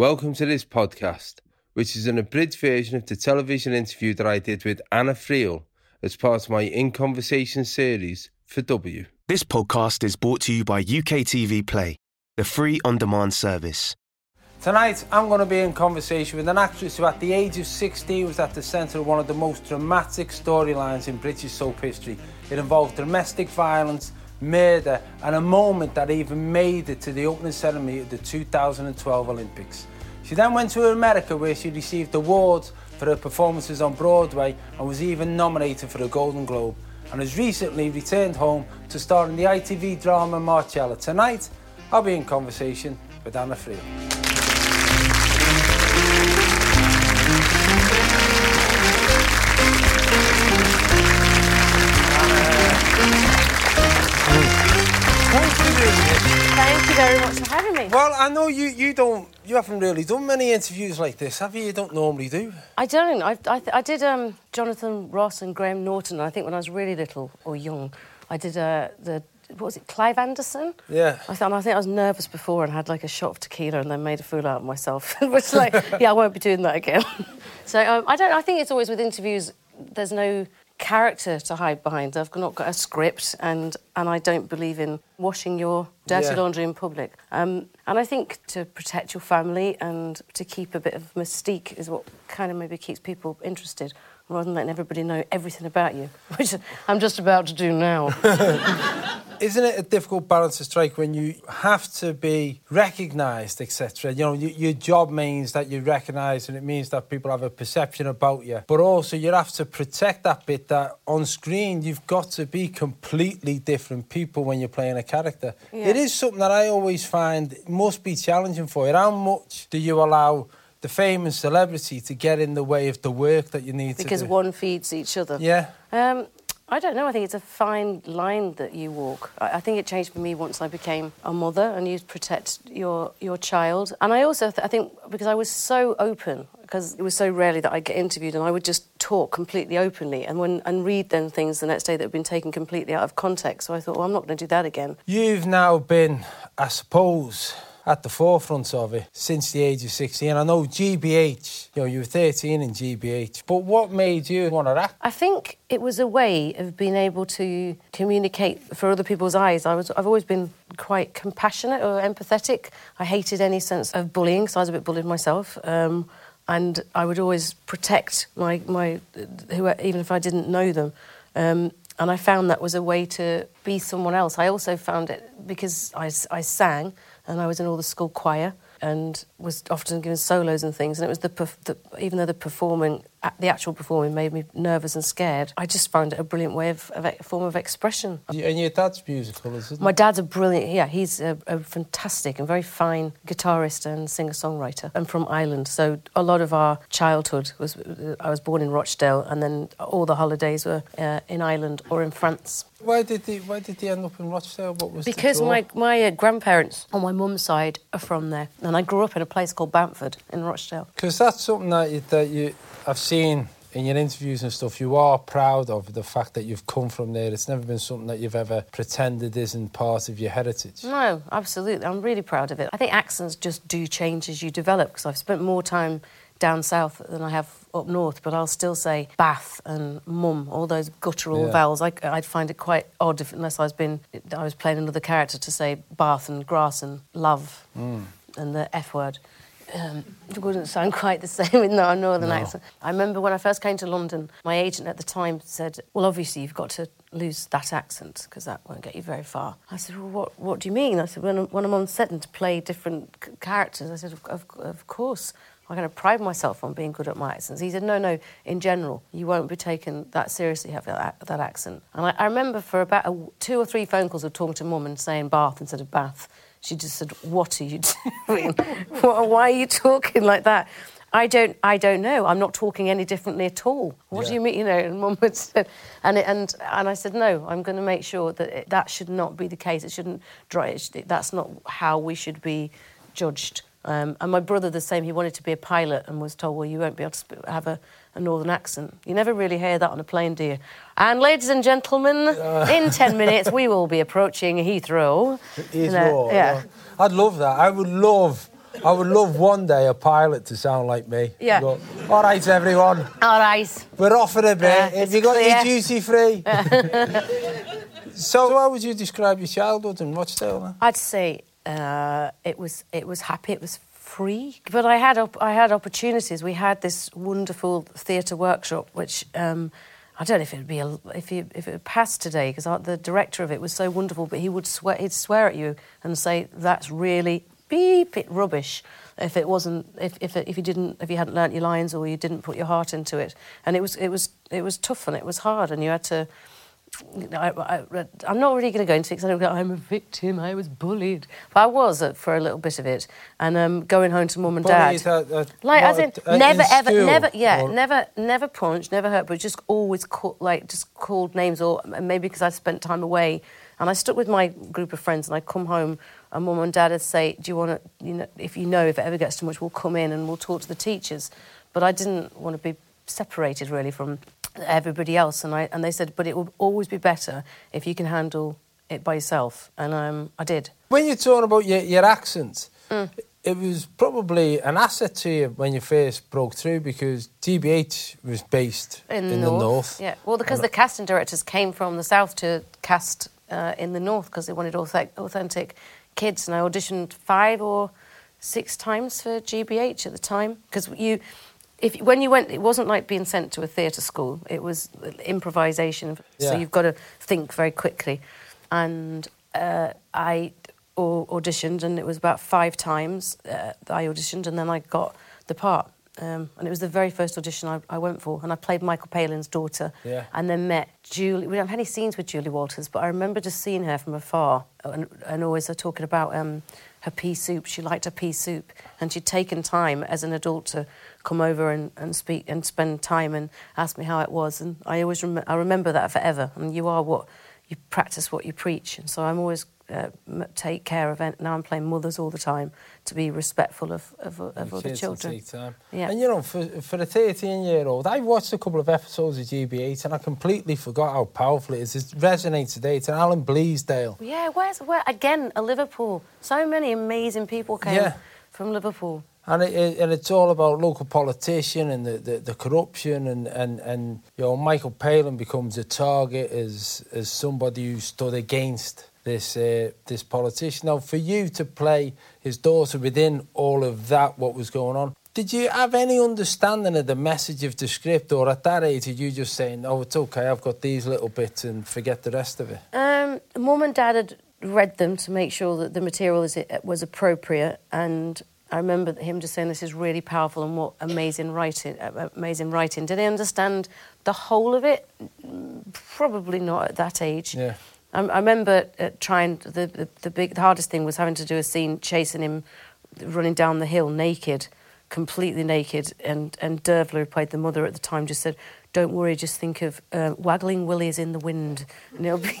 Welcome to this podcast, which is an abridged version of the television interview that I did with Anna Friel as part of my In Conversation series for W. This podcast is brought to you by UKTV Play, the free on demand service. Tonight, I'm going to be in conversation with an actress who, at the age of 16, was at the centre of one of the most dramatic storylines in British soap history. It involved domestic violence, murder, and a moment that even made it to the opening ceremony of the 2012 Olympics. She then went to America where she received awards for her performances on Broadway and was even nominated for a Golden Globe and has recently returned home to star in the ITV drama Marcella. Tonight, I'll be in conversation with Anna Friel. Thank you very much for having me. Well, I know you, you don't you haven't really done many interviews like this, have you? You don't normally do. I don't. I, I, I did um, Jonathan Ross and Graham Norton. I think when I was really little or young, I did uh, the what was it, Clive Anderson? Yeah. I thought I think I was nervous before and had like a shot of tequila and then made a fool out of myself. Which like, yeah, I won't be doing that again. so um, I don't. I think it's always with interviews. There's no character to hide behind. I've not got a script, and and I don't believe in washing your dirty Yeah. laundry in public. Um, and I think to protect your family and to keep a bit of mystique is what kind of maybe keeps people interested, rather than letting everybody know everything about you, which I'm just about to do now. Isn't it a difficult balance to strike when you have to be recognised, etc.? You know, y your job means that you're recognised and it means that people have a perception about you. But also, you have to protect that bit that on screen you've got to be completely different people when you're playing a character. Yeah. It is something that I always find must be challenging for you. How much do you allow the fame and celebrity to get in the way of the work that you need because to do? Because one feeds each other. Yeah. Um, I don't know. I think it's a fine line that you walk. I, I think it changed for me once I became a mother and you protect your your child. And I also, th- I think, because I was so open, because it was so rarely that I get interviewed, and I would just talk completely openly, and when and read then things the next day that had been taken completely out of context. So I thought, well, I'm not going to do that again. You've now been, I suppose, at the forefront of it since the age of 16. I know GBH, you know, you were 13 in GBH, but what made you want to act? I think it was a way of being able to communicate for other people's eyes. I was, I've always been quite compassionate or empathetic. I hated any sense of bullying, so I was a bit bullied myself. Um, and I would always protect my, my who, even if I didn't know them. Um, and I found that was a way to be someone else. I also found it because I, I sang and I was in all the school choir and was often given solos and things. And it was the, the even though the performing, the actual performing made me nervous and scared, I just found it a brilliant way of, of a form of expression. And your dad's musical, isn't it? My dad's a brilliant, yeah, he's a, a fantastic and very fine guitarist and singer songwriter. I'm from Ireland, so a lot of our childhood was, I was born in Rochdale, and then all the holidays were uh, in Ireland or in France. Why did he, why did he end up in Rochdale? What was Because my, my uh, grandparents on my mum's side are from there, and I grew up in a place called Bamford in Rochdale. Because that's something that you, that you, I've seen in your interviews and stuff, you are proud of the fact that you've come from there. It's never been something that you've ever pretended isn't part of your heritage. No, absolutely. I'm really proud of it. I think accents just do change as you develop because I've spent more time down south than I have up north, but I'll still say bath and mum, all those guttural Yeah. vowels. I, I'd find it quite odd if, unless I was been, I was playing another character to say bath and grass and love mm. and the F word. Um, it wouldn't sound quite the same in our northern accent. I remember when I first came to London, my agent at the time said, "Well, obviously you've got to lose that accent because that won't get you very far." I said, "Well, what, what do you mean?" I said, "When I'm, when I'm on set and to play different c- characters," I said, "Of, of, of course." I'm going to pride myself on being good at my accents. He said, no, no, in general, you won't be taken that seriously, have that, that accent. And I, I remember for about a, two or three phone calls of talking to mum and saying bath instead of bath, she just said, "What are you doing? Why are you talking like that?" I don't, I don't know. I'm not talking any differently at all. What Yeah. do you mean? You know, and Mum would say, and it, and and I said, no. I'm going to make sure that it, that should not be the case. It shouldn't. it That's not how we should be judged. Um, and my brother the same. He wanted to be a pilot and was told, well, you won't be able to have a, a northern accent. You never really hear that on a plane, do you? And ladies and gentlemen, in ten minutes we will be approaching Heathrow. You know, yeah. yeah. I'd love that. I would love, I would love one day a pilot to sound like me. Yeah. Go, All right, everyone, All right. we're off in a bit. Yeah, Have you got your clear. duty free? so, how would you describe your childhood and what's still? I'd say uh, it was it was happy. It was free, but I had op- I had opportunities. We had this wonderful theatre workshop, which um, I don't know if it would be a, if if it would pass today because the director of it was so wonderful. But he would swear he'd swear at you and say that's really beep it rubbish if it wasn't if if, it, if you didn't if you hadn't learnt your lines or you didn't put your heart into it. And it was it was it was tough and it was hard and you had to. I, I, I'm not really going to go into it because I don't go, I'm a victim, I was bullied. But I was uh, for a little bit of it. And um, going home to mum and dad. Bullied at- at like, as in, what, uh, never, ever, never, yeah, or- never, never punched, never hurt, but just always call, like, just called names or maybe because I spent time away. And I stuck with my group of friends and I'd come home and mum and dad would say, do you want to, you know, if you know, if it ever gets too much, we'll come in and we'll talk to the teachers. But I didn't want to be separated really from everybody else. And, I, and they said, but it will always be better if you can handle it by yourself. And um, I did. When you're talking about your, your accent, Mm. it was probably an asset to you when you first broke through because GBH was based in, the north. Yeah, well, because the casting directors came from the south to cast uh, in the north because they wanted authentic kids, and I auditioned five or six times for GBH at the time because you. If, when you went, it wasn't like being sent to a theatre school. It was improvisation, so you've got to think very quickly. And uh, I auditioned, and it was about five times uh, I auditioned, and then I got the part. Um, and it was the very first audition I, I went for, and I played Michael Palin's daughter, Yeah. and then met Julie. We don't have any scenes with Julie Walters, but I remember just seeing her from afar, and, and always her talking about um, her pea soup. She liked her pea soup, and she'd taken time as an adult to come over and, and speak and spend time and ask me how it was. And I always rem- I remember that forever. And you are what you practice, what you preach. And so I'm always uh, take care of. it. Now I'm playing mothers all the time to be respectful of of, of other children. will take time. Yeah. And you know, for, for a 13 year old, I watched a couple of episodes of GBH and I completely forgot how powerful it is. It resonates today. It's an Alan Bleasdale. Yeah, where's where again? A Liverpool. So many amazing people came Yeah. from Liverpool. And, it, and it's all about local politician and the, the, the corruption and, and, and you know Michael Palin becomes a target as as somebody who stood against this uh, this politician. Now for you to play his daughter within all of that, what was going on, did you have any understanding of the message of the script, or at that age, are you just saying, "Oh, it's okay, I've got these little bits," and forget the rest of it? Um, Mum and Dad had read them to make sure that the material is, was appropriate, and I remember him just saying, "This is really powerful and what amazing writing! uh, Amazing writing." Did they understand the whole of it? Probably not at that age. Yeah. I, I remember uh, trying the, the the big the hardest thing was having to do a scene chasing him, running down the hill naked, completely naked, and and Dervla, who played the mother at the time, just said, "Don't worry, just think of uh, waggling willies in the wind, and it'll be."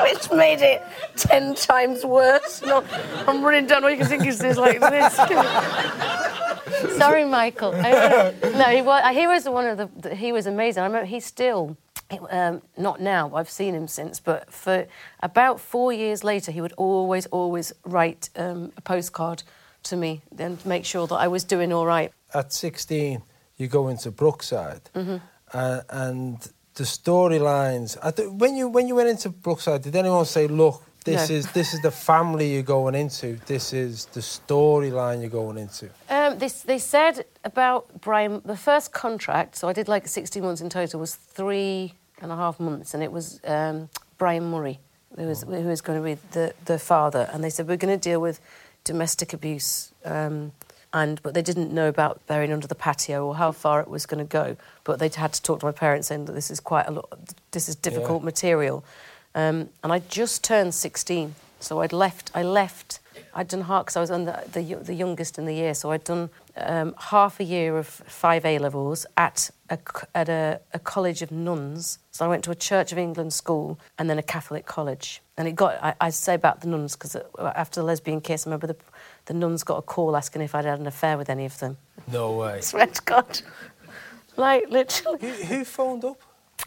Which made it ten times worse. No, I'm running down. All you can think is this like this. Sorry, Michael. I- no, he was. He was one of the. the- He was amazing. I remember he's still. Um, not now. I've seen him since, but for about four years later, he would always, always write um, a postcard to me and make sure that I was doing all right. at 16, you go into Brookside, Mm-hmm. Uh, and the storylines. Th- when you when you went into Brookside, did anyone say, "Look, this No. is this is the family you're going into. This is the storyline you're going into." Um, they, they said about Brian, the first contract, so I did like 16 months in total, was three and a half months, and it was um, Brian Murray, who was, who was going to be the, the father. And they said, we're going to deal with domestic abuse. Um, and But they didn't know about burying under the patio or how far it was going to go. But they had to talk to my parents saying that this is quite a lot, this is difficult material. Um, and I just turned 16, so I'd left, I left I'd done half because I was on the, the the youngest in the year, so I'd done um, half a year of five A levels at a, at a, a college of nuns. So I went to a Church of England school and then a Catholic college. And it got I, I say about the nuns because uh, after the lesbian kiss, I remember the the nuns got a call asking if I'd had an affair with any of them. No way. Swear to God, like literally. Who, who phoned up?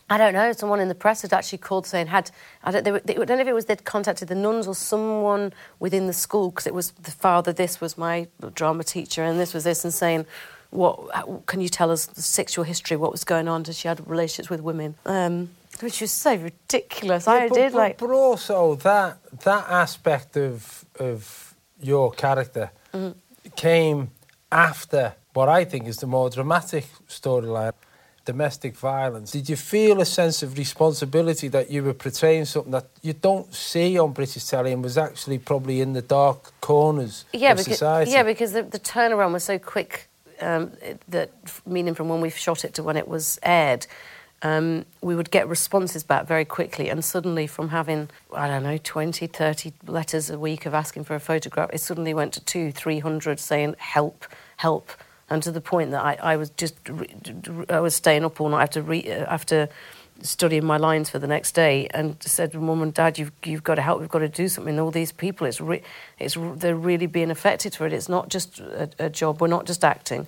I don't know. Someone in the press had actually called saying had I don't, they, were, I don't know if it was they'd contacted the nuns or someone within the school because it was the father. This was my drama teacher, and this was this, and saying, "What can you tell us the sexual history? What was going on? Did she have relationships with women?" Um, which was so ridiculous. Yeah, I but, did but, like. But also that that aspect of of your character Mm-hmm. came after what I think is the more dramatic storyline. Domestic violence. Did you feel a sense of responsibility that you were portraying something that you don't see on British telly and was actually probably in the dark corners yeah, of because, society? Yeah, because the, the turnaround was so quick. Um, that meaning from when we shot it to when it was aired, um, we would get responses back very quickly. And suddenly, from having I don't know 20, 30 letters a week of asking for a photograph, it suddenly went to two, three hundred saying help, help, and to the point that I, I was just I was staying up all night after re- uh, after studying my lines for the next day and said, "Mum and Dad, you've you've got to help. We've got to do something. All these people, it's re- it's they're really being affected for it. It's not just a, a job. We're not just acting."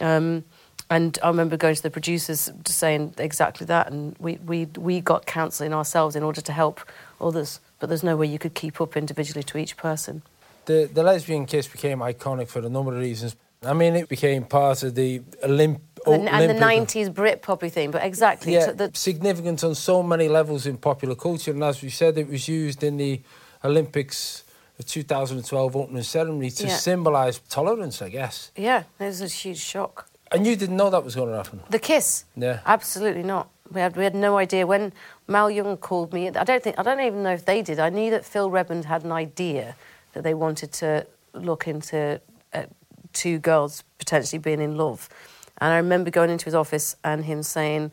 Um, and I remember going to the producers saying exactly that, and we we we got counselling ourselves in order to help others. But there's no way you could keep up individually to each person. the the lesbian kiss became iconic for a number of reasons. I mean, it became part of the Olymp. And, and the '90s Brit poppy thing, but exactly. Yeah, so the, significant on so many levels in popular culture, and as we said, it was used in the Olympics of 2012 opening ceremony to Yeah. symbolise tolerance, I guess. yeah, it was a huge shock. And you didn't know that was going to happen. The kiss? Yeah. Absolutely not. We had we had no idea when Mal Young called me. I don't think I don't even know if they did. I knew that Phil Redmond had an idea that they wanted to look into uh, two girls potentially being in love, and I remember going into his office and him saying,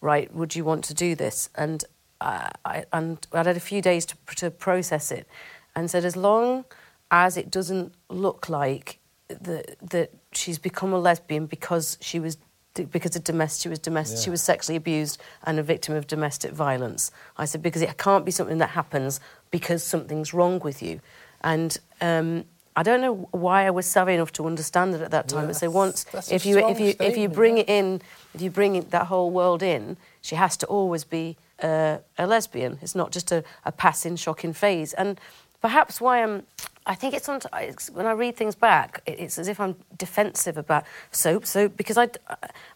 "Right, would you want to do this?" And uh, I and I'd had a few days to to process it, and said as long as it doesn't look like that that she's become a lesbian because she was because of domestic she was domestic she was sexually abused and a victim of domestic violence. I said because it can't be something that happens because something's wrong with you, and. Um, I don't know why I was savvy enough to understand it at that time. Yeah, but once, if you if you if you bring yeah. it in, if you bring that whole world in, she has to always be uh, a lesbian. It's not just a, a passing, shocking phase. And perhaps why I'm, I think it's, sometimes when I read things back, it- it's as if I'm defensive about soap. So because I,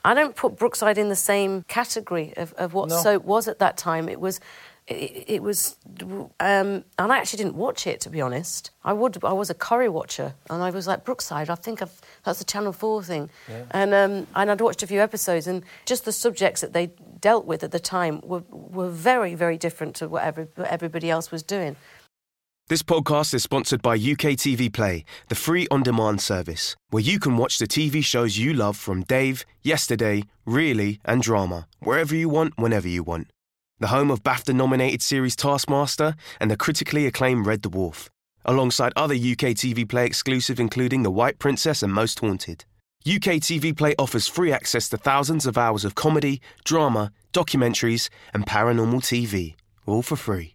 I don't put Brookside in the same category of, of what No. soap was at that time. It was. It, it was, um, and I actually didn't watch it to be honest. I would, I was a Corrie watcher, and I was like Brookside. I think I've, that's the Channel Four thing, and um, and I'd watched a few episodes, and just the subjects that they dealt with at the time were were very very different to what, every, what everybody else was doing. This podcast is sponsored by UK TV Play, the free on demand service, where you can watch the TV shows you love from Dave, Yesterday, Really, and Drama, wherever you want, whenever you want. The home of BAFTA nominated series Taskmaster and the critically acclaimed Red Dwarf, alongside other UK TV Play exclusive including The White Princess and Most Haunted. UK TV Play offers free access to thousands of hours of comedy, drama, documentaries, and paranormal TV, all for free.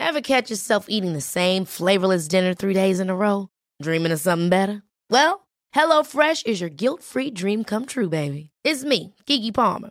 Ever catch yourself eating the same flavorless dinner three days in a row? Dreaming of something better? Well, HelloFresh is your guilt free dream come true, baby. It's me, Keke Palmer.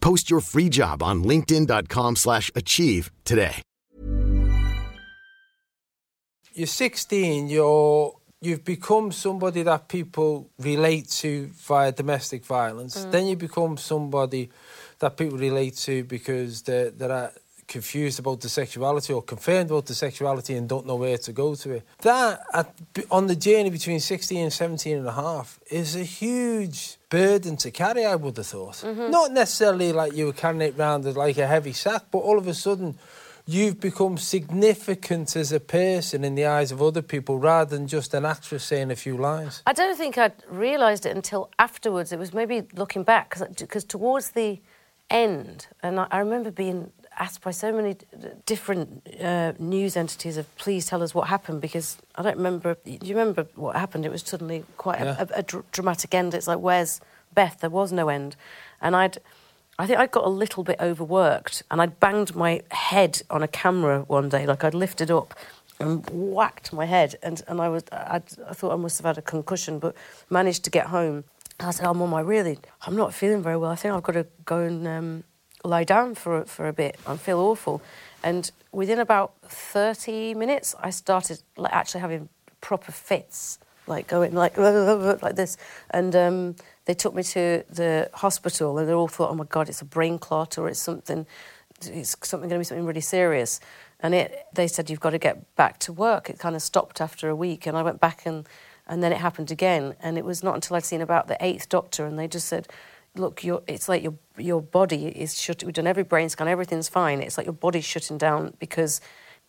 Post your free job on linkedin.com/achieve slash achieve today. you're 16, you're you've become somebody that people relate to via domestic violence. Mm. Then you become somebody that people relate to because they're, they're confused about the sexuality or confirmed about the sexuality and don't know where to go to it. That, at, on the journey between 16 and 17 and a half, is a huge burden to carry, I would have thought. Mm-hmm. Not necessarily like you were carrying it around as like a heavy sack, but all of a sudden, you've become significant as a person in the eyes of other people rather than just an actress saying a few lines. I don't think I'd realised it until afterwards. It was maybe looking back, because towards the end, and I, I remember being asked by so many d- different uh, news entities of please tell us what happened because I don't remember. Do you remember what happened? It was suddenly quite Yeah. a, a, a dr- dramatic end. It's like, where's Beth? There was no end. And I'd, I think I got a little bit overworked and I'd banged my head on a camera one day, like I'd lifted up and whacked my head. And, and I, was, I'd, I thought I must have had a concussion, but managed to get home. I said, Oh, Mum, I really, I'm not feeling very well. I think I've got to go and um, lie down for, for a bit. I feel awful. And within about 30 minutes, I started like, actually having proper fits, like going like, like this. And um, they took me to the hospital and they all thought, oh my God, it's a brain clot or it's something, it's something going to be something really serious. And it, they said, you've got to get back to work. It kind of stopped after a week. And I went back and, and then it happened again. And it was not until I'd seen about the eighth doctor and they just said, look, it's like your, your body is shut. We've done every brain scan, everything's fine. It's like your body's shutting down because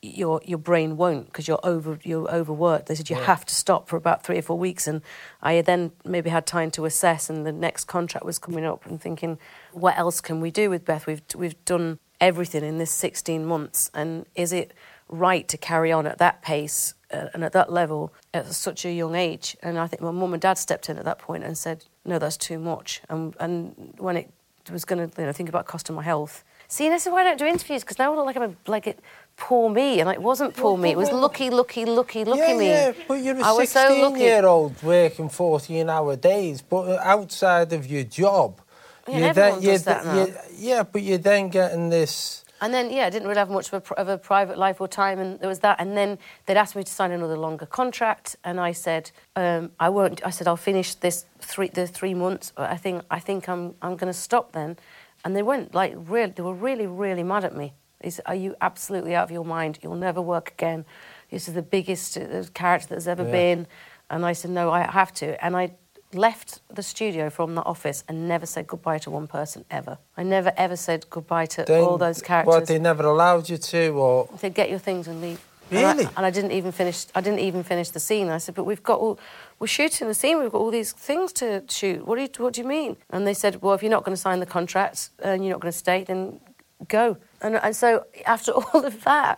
your your brain won't because you're over you're overworked. They said you have to stop for about three or four weeks, and I then maybe had time to assess. And the next contract was coming up, and thinking, what else can we do with Beth? We've we've done everything in this 16 months, and is it right to carry on at that pace uh, and at that level at such a young age? And I think my mum and dad stepped in at that point and said, no, that's too much. And and when it was going to you know think about costing my health. See, and this is why I don't do interviews because now I look like I'm a, like it poor me, and it wasn't poor me. It was lucky, lucky, lucky, lucky yeah, me. yeah, but you're a I was so 16 lucky. year old working 14 hour days, but outside of your job, Yeah, you're everyone you're does that now. you're- yeah, but you're then getting this. And then, yeah, I didn't really have much of a, pr- of a private life or time, and there was that. And then they'd asked me to sign another longer contract, and I said, um, I won't. I said, I'll finish this three the three months. But I think I think I'm I'm going to stop then. And they went like really, they were really really mad at me. They said, Are you absolutely out of your mind? You'll never work again. This is the biggest uh, character that's ever Yeah. been. And I said, No, I have to. And I left the studio from the office and never said goodbye to one person ever. I never ever said goodbye to all those characters. What, they never allowed you to, or. They get your things and leave. And Really? I, and I didn't even finish. I didn't even finish the scene. I said, "But we've got all. We're shooting the scene. We've got all these things to shoot. What do you What do you mean?" And they said, "Well, if you're not going to sign the contract and you're not going to stay, then go." And and so after all of that,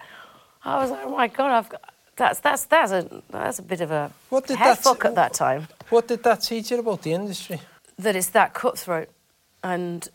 I was like, "Oh my god, I've got." That's that's that's a that's a bit of a What did head that- fuck at that time. What did that teach you about the industry? That it's that cutthroat, and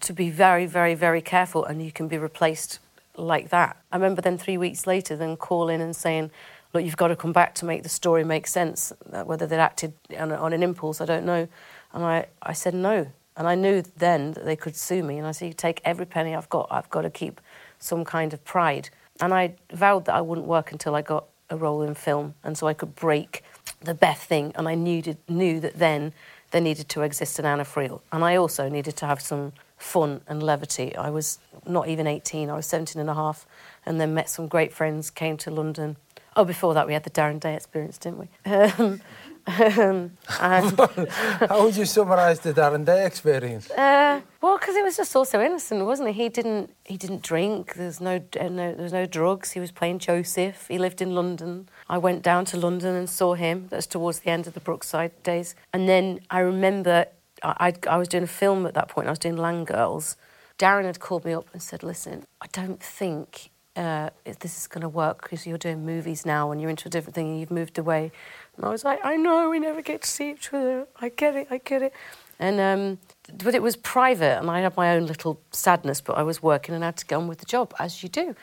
to be very very very careful, and you can be replaced like that. I remember then three weeks later, then calling and saying, "Look, you've got to come back to make the story make sense." Uh, Whether they'd acted on, on an impulse, I don't know. And I, I said no, and I knew then that they could sue me. And I said, "You take every penny I've got. I've got to keep some kind of pride." And I vowed that I wouldn't work until I got a role in film, and so I could break the Beth thing. And I knew knew that then there needed to exist an Anna Friel, and I also needed to have some fun and levity. I was not even 18, I was 17 and a half, and then met some great friends, came to London. Oh, before that, we had the Darren Day experience, didn't we? Um, How would you summarise the Darren Day experience? uh, well, because it was just all so innocent, wasn't it? He didn't, he didn't drink. There's no, uh, no, there was no drugs. He was playing Joseph. He lived in London. I went down to London and saw him. That's towards the end of the Brookside days. And then I remember I, I, I was doing a film at that point. I was doing Land Girls. Darren had called me up and said, "Listen, I don't think uh, if this is going to work because you're doing movies now and you're into a different thing and you've moved away." And I was like, "I know we never get to see each other. I get it. I get it." And um, but it was private, and I had my own little sadness. But I was working and I had to get on with the job as you do.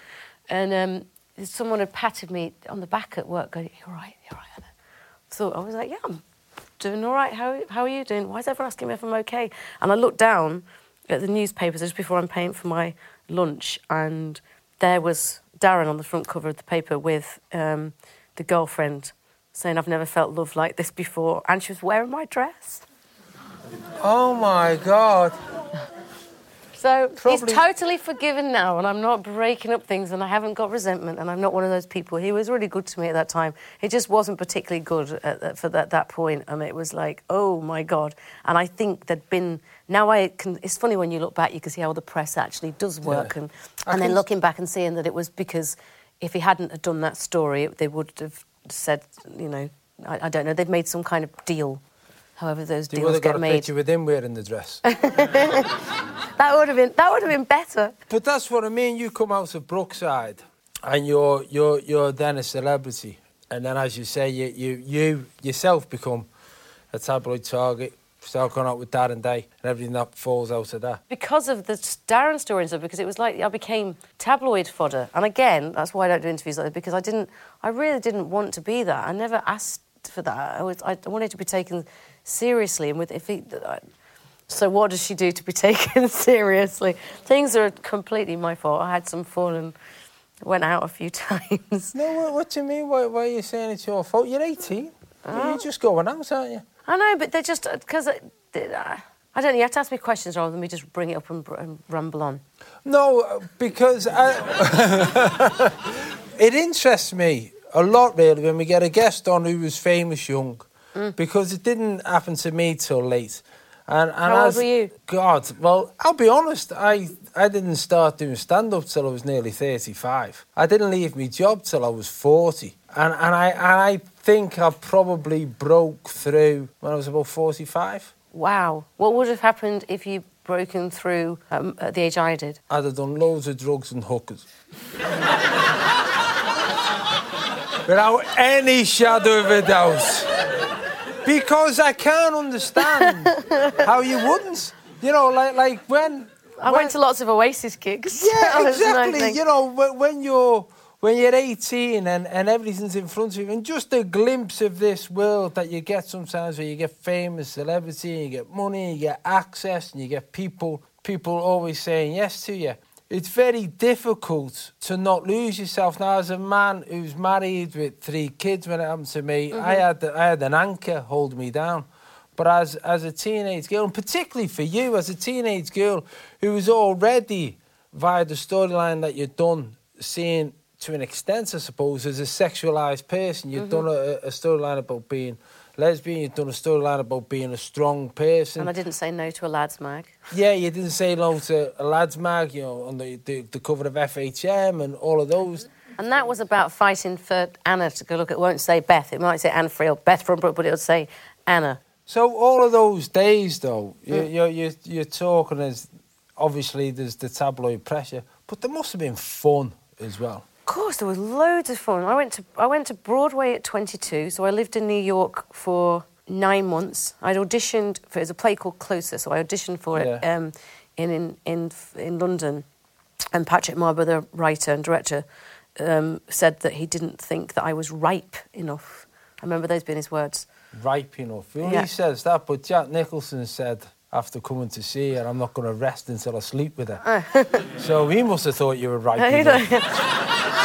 And um, someone had patted me on the back at work, going, "You're right. You're right." Anna." So I was like, "Yeah, I'm doing all right. How, how are you doing? Why is everyone asking me if I'm okay? And I looked down at the newspapers just before I'm paying for my lunch, and there was Darren on the front cover of the paper with um, the girlfriend, saying, I've never felt love like this before. And she was wearing my dress. Oh my God. So Probably- he's totally forgiven now, and I'm not breaking up things, and I haven't got resentment, and I'm not one of those people. He was really good to me at that time. He just wasn't particularly good at, at, for that, that point, and it was like, oh my god. And I think there'd been now I can. It's funny when you look back, you can see how the press actually does work, Yeah. and I and then looking back and seeing that it was because if he hadn't have done that story, they would have said, you know, I, I don't know, they've made some kind of deal. However, those You would deals have got get a made. picture with him wearing the dress. That would have been that would have been better. But that's what I mean. You come out of Brookside, and you're you're you're then a celebrity, and then as you say, you you you yourself become a tabloid target. Start going out with Darren Day and everything that falls out of that. because of the Darren story and stuff, because it was like I became tabloid fodder. And again, that's why I don't do interviews like that, because I didn't, I really didn't want to be that. I never asked for that. I, was, I wanted to be taken seriously. And with if he, so what does she do to be taken seriously? Things are completely my fault. I had some fun and went out a few times. No, what, what do you mean? Why, why are you saying it's your fault? You're 18. You're just going out, aren't you? I know, but they're just uh, because I, uh, uh, I don't know. You have to ask me questions rather than me just bring it up and, and ramble on. No, uh, because I, it interests me a lot, really, when we get a guest on who was famous young, mm. because it didn't happen to me till late. And, and How old as- were you? God, well, I'll be honest, I, I didn't start doing stand up till I was nearly 35. I didn't leave my job till I was 40. And, and, I, and I think I probably broke through when I was about 45. Wow. What would have happened if you broken through um, at the age I did? I'd have done loads of drugs and hookers. Without any shadow of a doubt. Because I can't understand how you wouldn't. You know, like like when I when- went to lots of Oasis gigs. Yeah, That was my exactly. You know, when, you're when you're 18 and, and everything's in front of you, and just a glimpse of this world that you get sometimes where you get famous celebrity, and you get money, you get access, and you get people people always saying yes to you. It's very difficult to not lose yourself. Now, as a man who's married with three kids, when it happened to me, I mm-hmm. had I had an anchor hold me down. But as as a teenage girl, and particularly for you as a teenage girl who was already via the storyline that you've done, seeing to an extent, I suppose, as a sexualized person, you've mm-hmm. done a, a storyline about being lesbian, you've done a storyline about being a strong person. And I didn't say no to a lads mag. Yeah, you didn't say no to a lads mag, you know, on the, the, the cover of FHM and all of those. And that was about fighting for Anna to go look. It won't say Beth. It might say Anna Friel or Beth from Brook, but it would say Anna. So all of those days, though, you, mm. you're, you're, you're talking as obviously there's the tabloid pressure, but there must have been fun as well. Of course, there was loads of fun. I went to I went to Broadway at 22, so I lived in New York for nine months. I'd auditioned for it was a play called Closer, so I auditioned for it Yeah. um, in, in in in London. And Patrick Marber, the writer and director, um, said that he didn't think that I was ripe enough. I remember those being his words. Ripe enough. Well, Yeah. he says that, but Jack Nicholson said after coming to see her, I'm not going to rest until I sleep with her. so he must have thought you were ripe enough.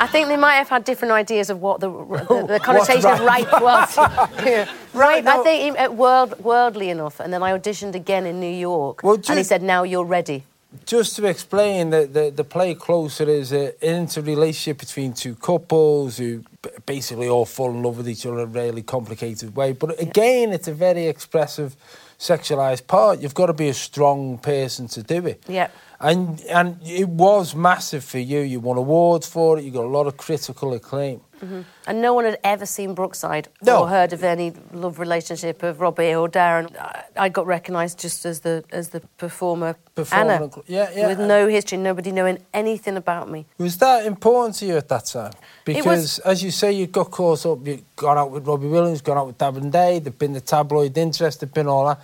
I think they might have had different ideas of what the, the, the connotation of ripe was. Yeah. Right, I think uh, world, worldly enough. And then I auditioned again in New York. Well, and he said, now you're ready. Just to explain, that the, the play Closer is an interrelationship between two couples who basically all fall in love with each other in a really complicated way. But again, it's a very expressive, sexualized part. You've got to be a strong person to do it. Yeah. And, and it was massive for you. You won awards for it. You got a lot of critical acclaim. Mm-hmm. And no one had ever seen Brookside No. or heard of any love relationship of Robbie or Darren. I, got recognised just as the as the performer, Performer Anna, yeah, yeah. with no history, nobody knowing anything about me. Was that important to you at that time? Because, was- as you say, you got caught up, You've gone out with Robbie Williams, gone out with Darren Day, there'd been the tabloid interest, there'd been all that.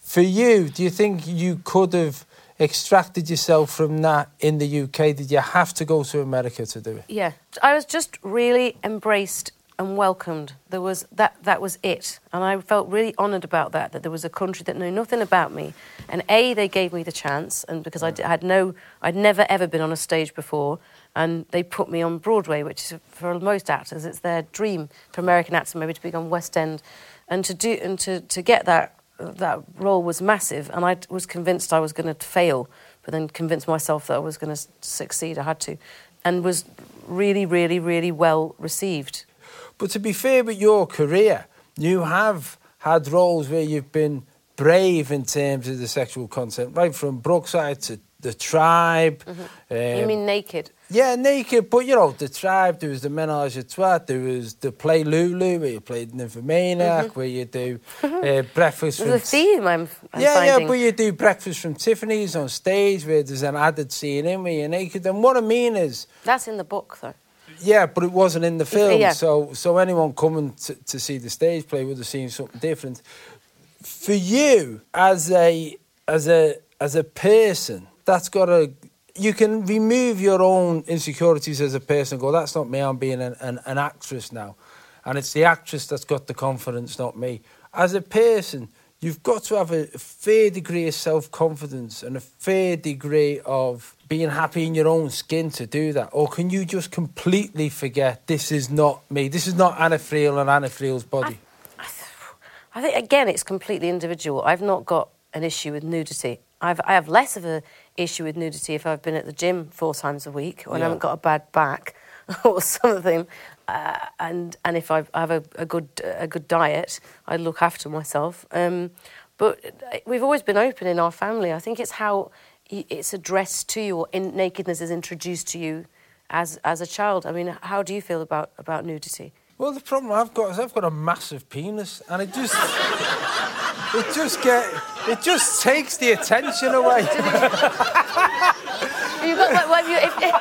For you, do you think you could have extracted yourself from that in the UK? Did you have to go to America to do it? Yeah, I was just really embraced and welcomed. There was that that was it, and I felt really honoured about that. That there was a country that knew nothing about me, and a they gave me the chance, and because I had no, I'd never ever been on a stage before, and they put me on Broadway, which is for most actors it's their dream for American actors maybe to be on West End, and to do and to to get that that role was massive, and I was convinced I was going to fail, but then convinced myself that I was going to succeed. I had to, and was really, really, really well received. But to be fair with your career, you have had roles where you've been brave in terms of the sexual content, right from Brookside to The Tribe. Mm-hmm. Um, you mean naked? Yeah, naked, but you know, The Tribe, there was the Menage a Trois, there was the Play Lulu, where you played Nymphomaniac, where you do uh, Breakfast Mm-hmm. There's a from... theme I'm, I'm yeah, finding. yeah, but you do Breakfast from Tiffany's on stage, where there's an added scene in where you're naked. And what I mean is, That's in the book, though. yeah, but it wasn't in the film, yeah. so so anyone coming to, to see the stage play would have seen something different. For you, as a as a as a person, that's got to you can remove your own insecurities as a person. and Go, that's not me. I'm being an, an, an actress now, and it's the actress that's got the confidence, not me. As a person, you've got to have a fair degree of self confidence and a fair degree of being happy in your own skin to do that? Or can you just completely forget this is not me? This is not Anna Friel and Anna Friel's body. I think again, it's completely individual. I've not got an issue with nudity. I've, I have less of a issue with nudity if I've been at the gym four times a week or I haven't got a bad back or something, uh, and and if I've, a, a good a good diet, I look after myself. Um, but we've always been open in our family. I think it's how it's addressed to you, or in, nakedness is introduced to you as as a child. I mean, how do you feel about about nudity? Well, the problem I've got is I've got a massive penis, and it just it just get it just takes the attention away. You got like, well, you, if, if,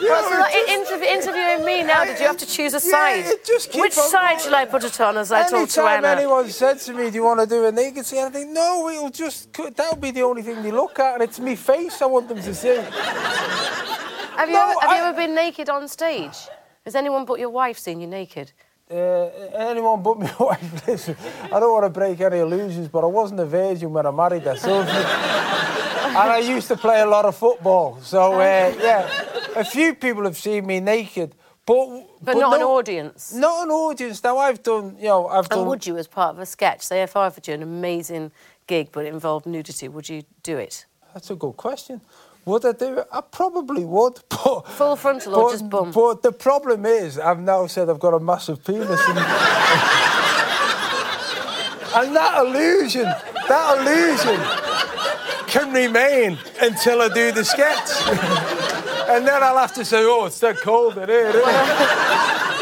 Well, so like, in- interview, interviewing me now, did you have to choose a side? it just keep Which on side shall I put it on as I talk to Anytime Anna? anyone said to me, "Do you want to do a naked scene?" I think, "No, it'll just that'll be the only thing they look at, and it's me face I want them to see." Have you, No, ever, have you ever been naked on stage? Has anyone but your wife seen you naked? Uh, anyone but my wife. Listen, I don't want to break any illusions, but I wasn't a virgin when I married her. So, and I used to play a lot of football. So, uh, yeah, a few people have seen me naked, but But, not an audience. Not an audience. Now I've done, you know, I've done. And would you, as part of a sketch, say if I offered you an amazing gig but it involved nudity, would you do it? That's a good question. Would I do it? I probably would. But Full frontal or just bum? But the problem is, I've now said I've got a massive penis. And, and that illusion, that illusion can remain until I do the sketch. and then I'll have to say, oh, it's that cold in here, isn't it?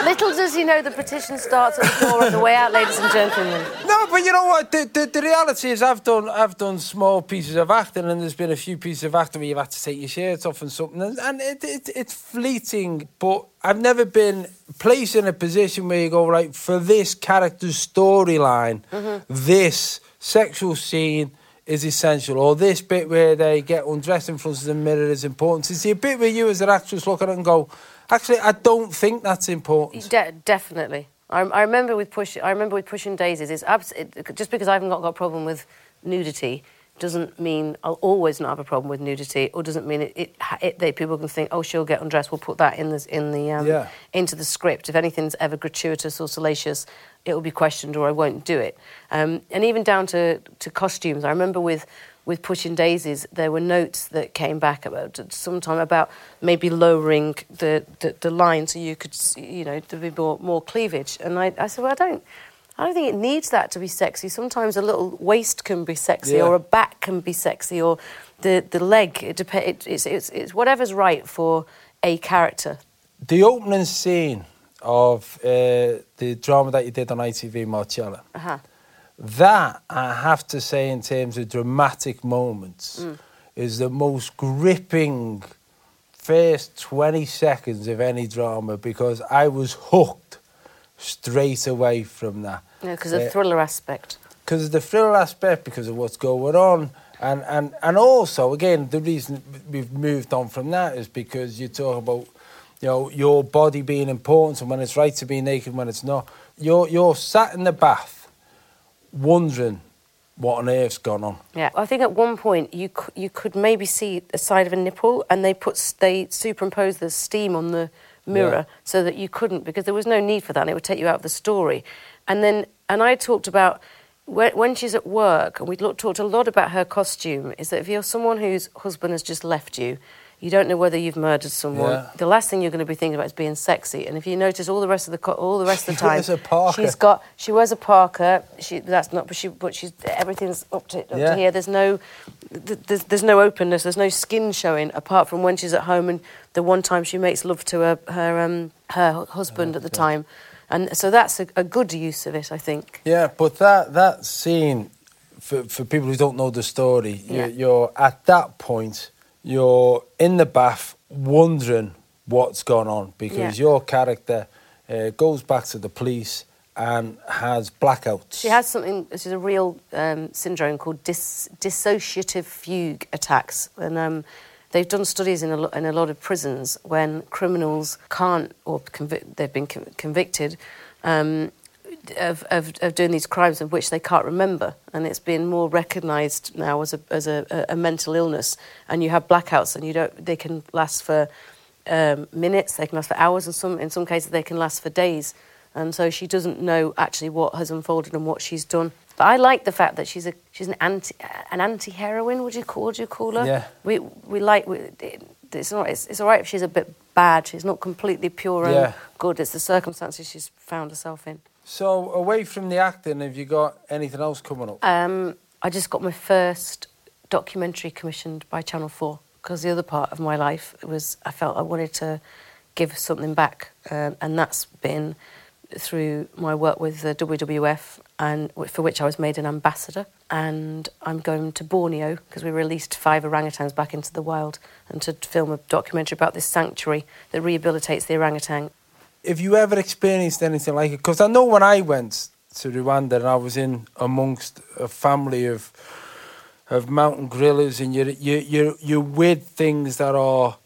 Little does he know the petition starts at the door on the way out, ladies and gentlemen. No, but you know what? The, the, the reality is, I've done I've done small pieces of acting, and there's been a few pieces of acting where you've had to take your shirt off and something, and, and it, it, it's fleeting. But I've never been placed in a position where you go right for this character's storyline. Mm-hmm. This sexual scene is essential, or this bit where they get undressed in front of the mirror is important. It's the bit where you, as an actress, look at it and go, actually, I don't think that's important. De- definitely. I, I remember with push. I remember with pushing daisies. It's abs- it, just because I haven't got, got a problem with nudity doesn't mean I'll always not have a problem with nudity, or doesn't mean it. it, it they, people can think, oh, she'll get undressed. We'll put that in the in the um, Yeah. into the script. If anything's ever gratuitous or salacious, it will be questioned, or I won't do it. Um, and even down to to costumes. I remember with with Pushing Daisies, there were notes that came back about sometime about maybe lowering the, the, the line so you could, see, you know, there be more, more cleavage. And I, I said, well, I don't, I don't think it needs that to be sexy. Sometimes a little waist can be sexy, Yeah. or a back can be sexy, or the, the leg. It dep- it, it's, it's, it's whatever's right for a character. The opening scene of uh, the drama that you did on ITV, Marcella, Uh-huh. That I have to say, in terms of dramatic moments, Mm. is the most gripping first 20 seconds of any drama because I was hooked straight away from that. Because of Uh, the thriller aspect. because of the thrill aspect, because of what's going on, and, and, and also, again, the reason we've moved on from that is because you talk about you know, your body being important and when it's right to be naked, when it's not. You're you're sat in the bath, wondering what on earth's gone on. Yeah, I think at one point you c- you could maybe see the side of a nipple, and they put s- they superimposed the steam on the mirror Yeah. so that you couldn't because there was no need for that, and it would take you out of the story. And then and I talked about when, when she's at work, and we looked, talked a lot about her costume. Is that if you're someone whose husband has just left you. You don't know whether you've murdered someone. Yeah. The last thing you're going to be thinking about is being sexy. And if you notice, all the rest of the co- all the rest of the She time, wears a parka. she's got she wears a parka. She that's not, but she but she's everything's up to, up Yeah. to here. There's no there's, there's no openness. There's no skin showing apart from when she's at home and the one time she makes love to her her um her husband at the time, and so that's a, a good use of it, I think. Yeah, but that that scene, for for people who don't know the story, Yeah. you're, you're at that point, you're in the bath wondering what's gone on because Yeah. your character uh, goes back to the police and has blackouts. She has something. This is a real um, syndrome called dis- dissociative fugue attacks, and um, they've done studies in a, lo- in a lot of prisons when criminals can't or they've been con- convicted. Um, of, of, of doing these crimes of which they can't remember, and it's been more recognised now as a as a, a, mental illness. And you have blackouts, and you don't. They can last for um, minutes, they can last for hours, and some in some cases they can last for days. And so she doesn't know actually what has unfolded and what she's done. But I like the fact that she's a she's an anti an anti heroine. Would you call would you call her? Yeah. We we like we, it, it's not it's, it's all right if she's a bit bad. She's not completely pure and Yeah. good. It's the circumstances she's found herself in. So away from the acting, have you got anything else coming up? Um, I just got my first documentary commissioned by Channel 4 because the other part of my life was I felt I wanted to give something back, um, and that's been through my work with the WWF, and for which I was made an ambassador. And I'm going to Borneo because we released five orangutans back into the wild, and to film a documentary about this sanctuary that rehabilitates the orangutan. Have you ever experienced anything like it? Because I know when I went to Rwanda and I was in amongst a family of of mountain gorillas, and you're you you you're with things that are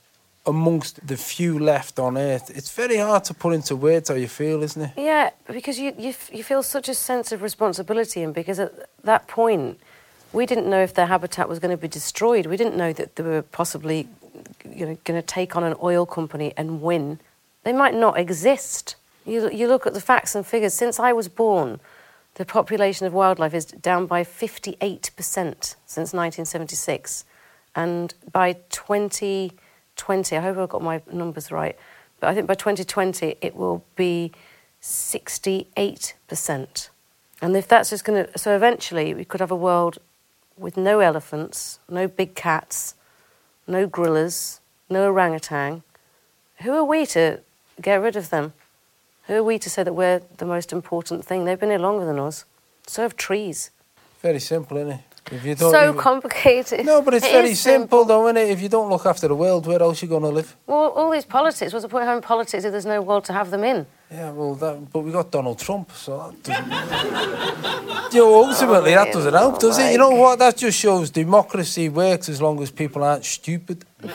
amongst the few left on earth. It's very hard to put into words how you feel, isn't it? Yeah, because you, you, you feel such a sense of responsibility, and because at that point, we didn't know if their habitat was going to be destroyed. We didn't know that they were possibly you know, going to take on an oil company and win. They might not exist. You, you look at the facts and figures. Since I was born, the population of wildlife is down by 58% since 1976. And by 2020, I hope I've got my numbers right, but I think by 2020 it will be 68%. And if that's just going to, so eventually we could have a world with no elephants, no big cats, no gorillas, no orangutan. Who are we to get rid of them? Who are we to say that we're the most important thing? They've been here longer than us. So have trees. Very simple, isn't it? If you don't, So you- complicated. No, but it's It very is simple, though, isn't it? If you don't look after the world, where else are you going to live? Well, all these politics, what's the point of having politics if there's no world to have them in? Yeah, well, that, but we got Donald Trump, so that doesn't. you know, ultimately, that oh, doesn't help, does it? You know what? That just shows democracy works as long as people aren't stupid.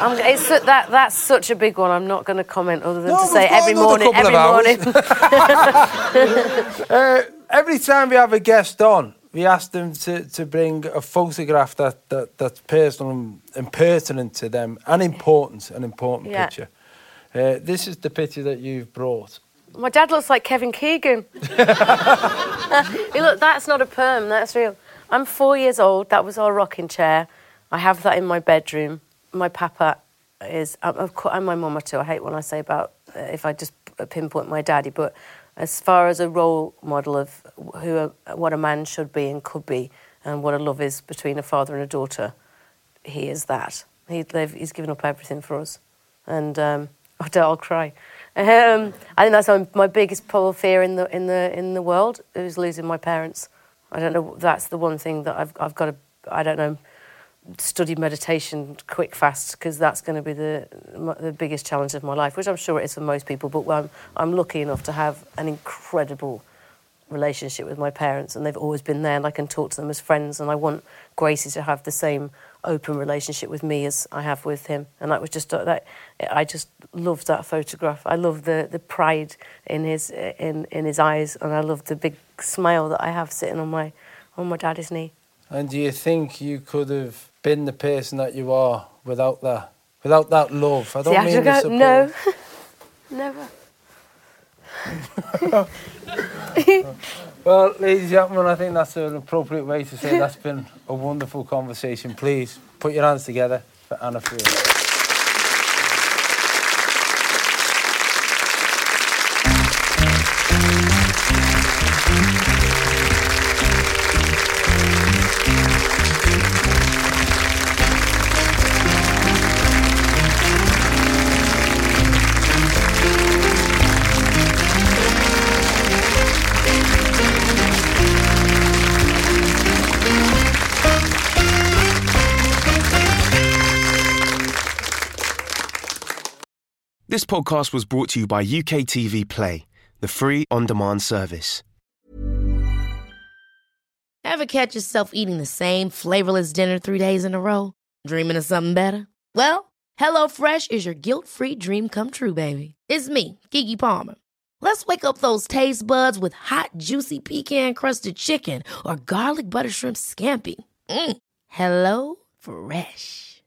I'm, it's, that, that's such a big one. I'm not going to comment other than No, to say every morning, every morning. Uh, every time we have a guest on, we ask them to, to bring a photograph that, that that's personal and, and pertinent to them and important, an important Yeah. picture. Uh, this is the picture that you've brought. My dad looks like Kevin Keegan. look, that's not a perm, that's real. I'm four years old. That was our rocking chair. I have that in my bedroom. My papa is, I'm, of course, and my mama too. I hate when I say about uh, if I just pinpoint my daddy, but as far as a role model of who a, what a man should be and could be, and what a love is between a father and a daughter, he is that. He, he's given up everything for us, and um, I'll cry. Um, I think that's my, my biggest probable fear in the in the in the world is losing my parents. I don't know. That's the one thing that I've I've got to. I don't know. Study meditation quick fast because that's going to be the the biggest challenge of my life, which I'm sure it is for most people. But I'm I'm lucky enough to have an incredible relationship with my parents, and they've always been there, and I can talk to them as friends. And I want Gracie to have the same open relationship with me as I have with him. And that was just uh, that. I just loved that photograph. I love the, the pride in his in in his eyes, and I love the big smile that I have sitting on my on my daddy's knee. And do you think you could have been the person that you are without that without that love? I don't The mean actual support. no, never. Well, ladies and gentlemen, I think that's an appropriate way to say that's been a wonderful conversation. Please put your hands together for Anna Friel. This podcast was brought to you by UK TV Play, the free on demand service. Ever catch yourself eating the same flavorless dinner three days in a row? Dreaming of something better? Well, HelloFresh is your guilt free dream come true, baby. It's me, Keke Palmer. Let's wake up those taste buds with hot, juicy pecan crusted chicken or garlic butter shrimp scampi. Mm. Hello Fresh.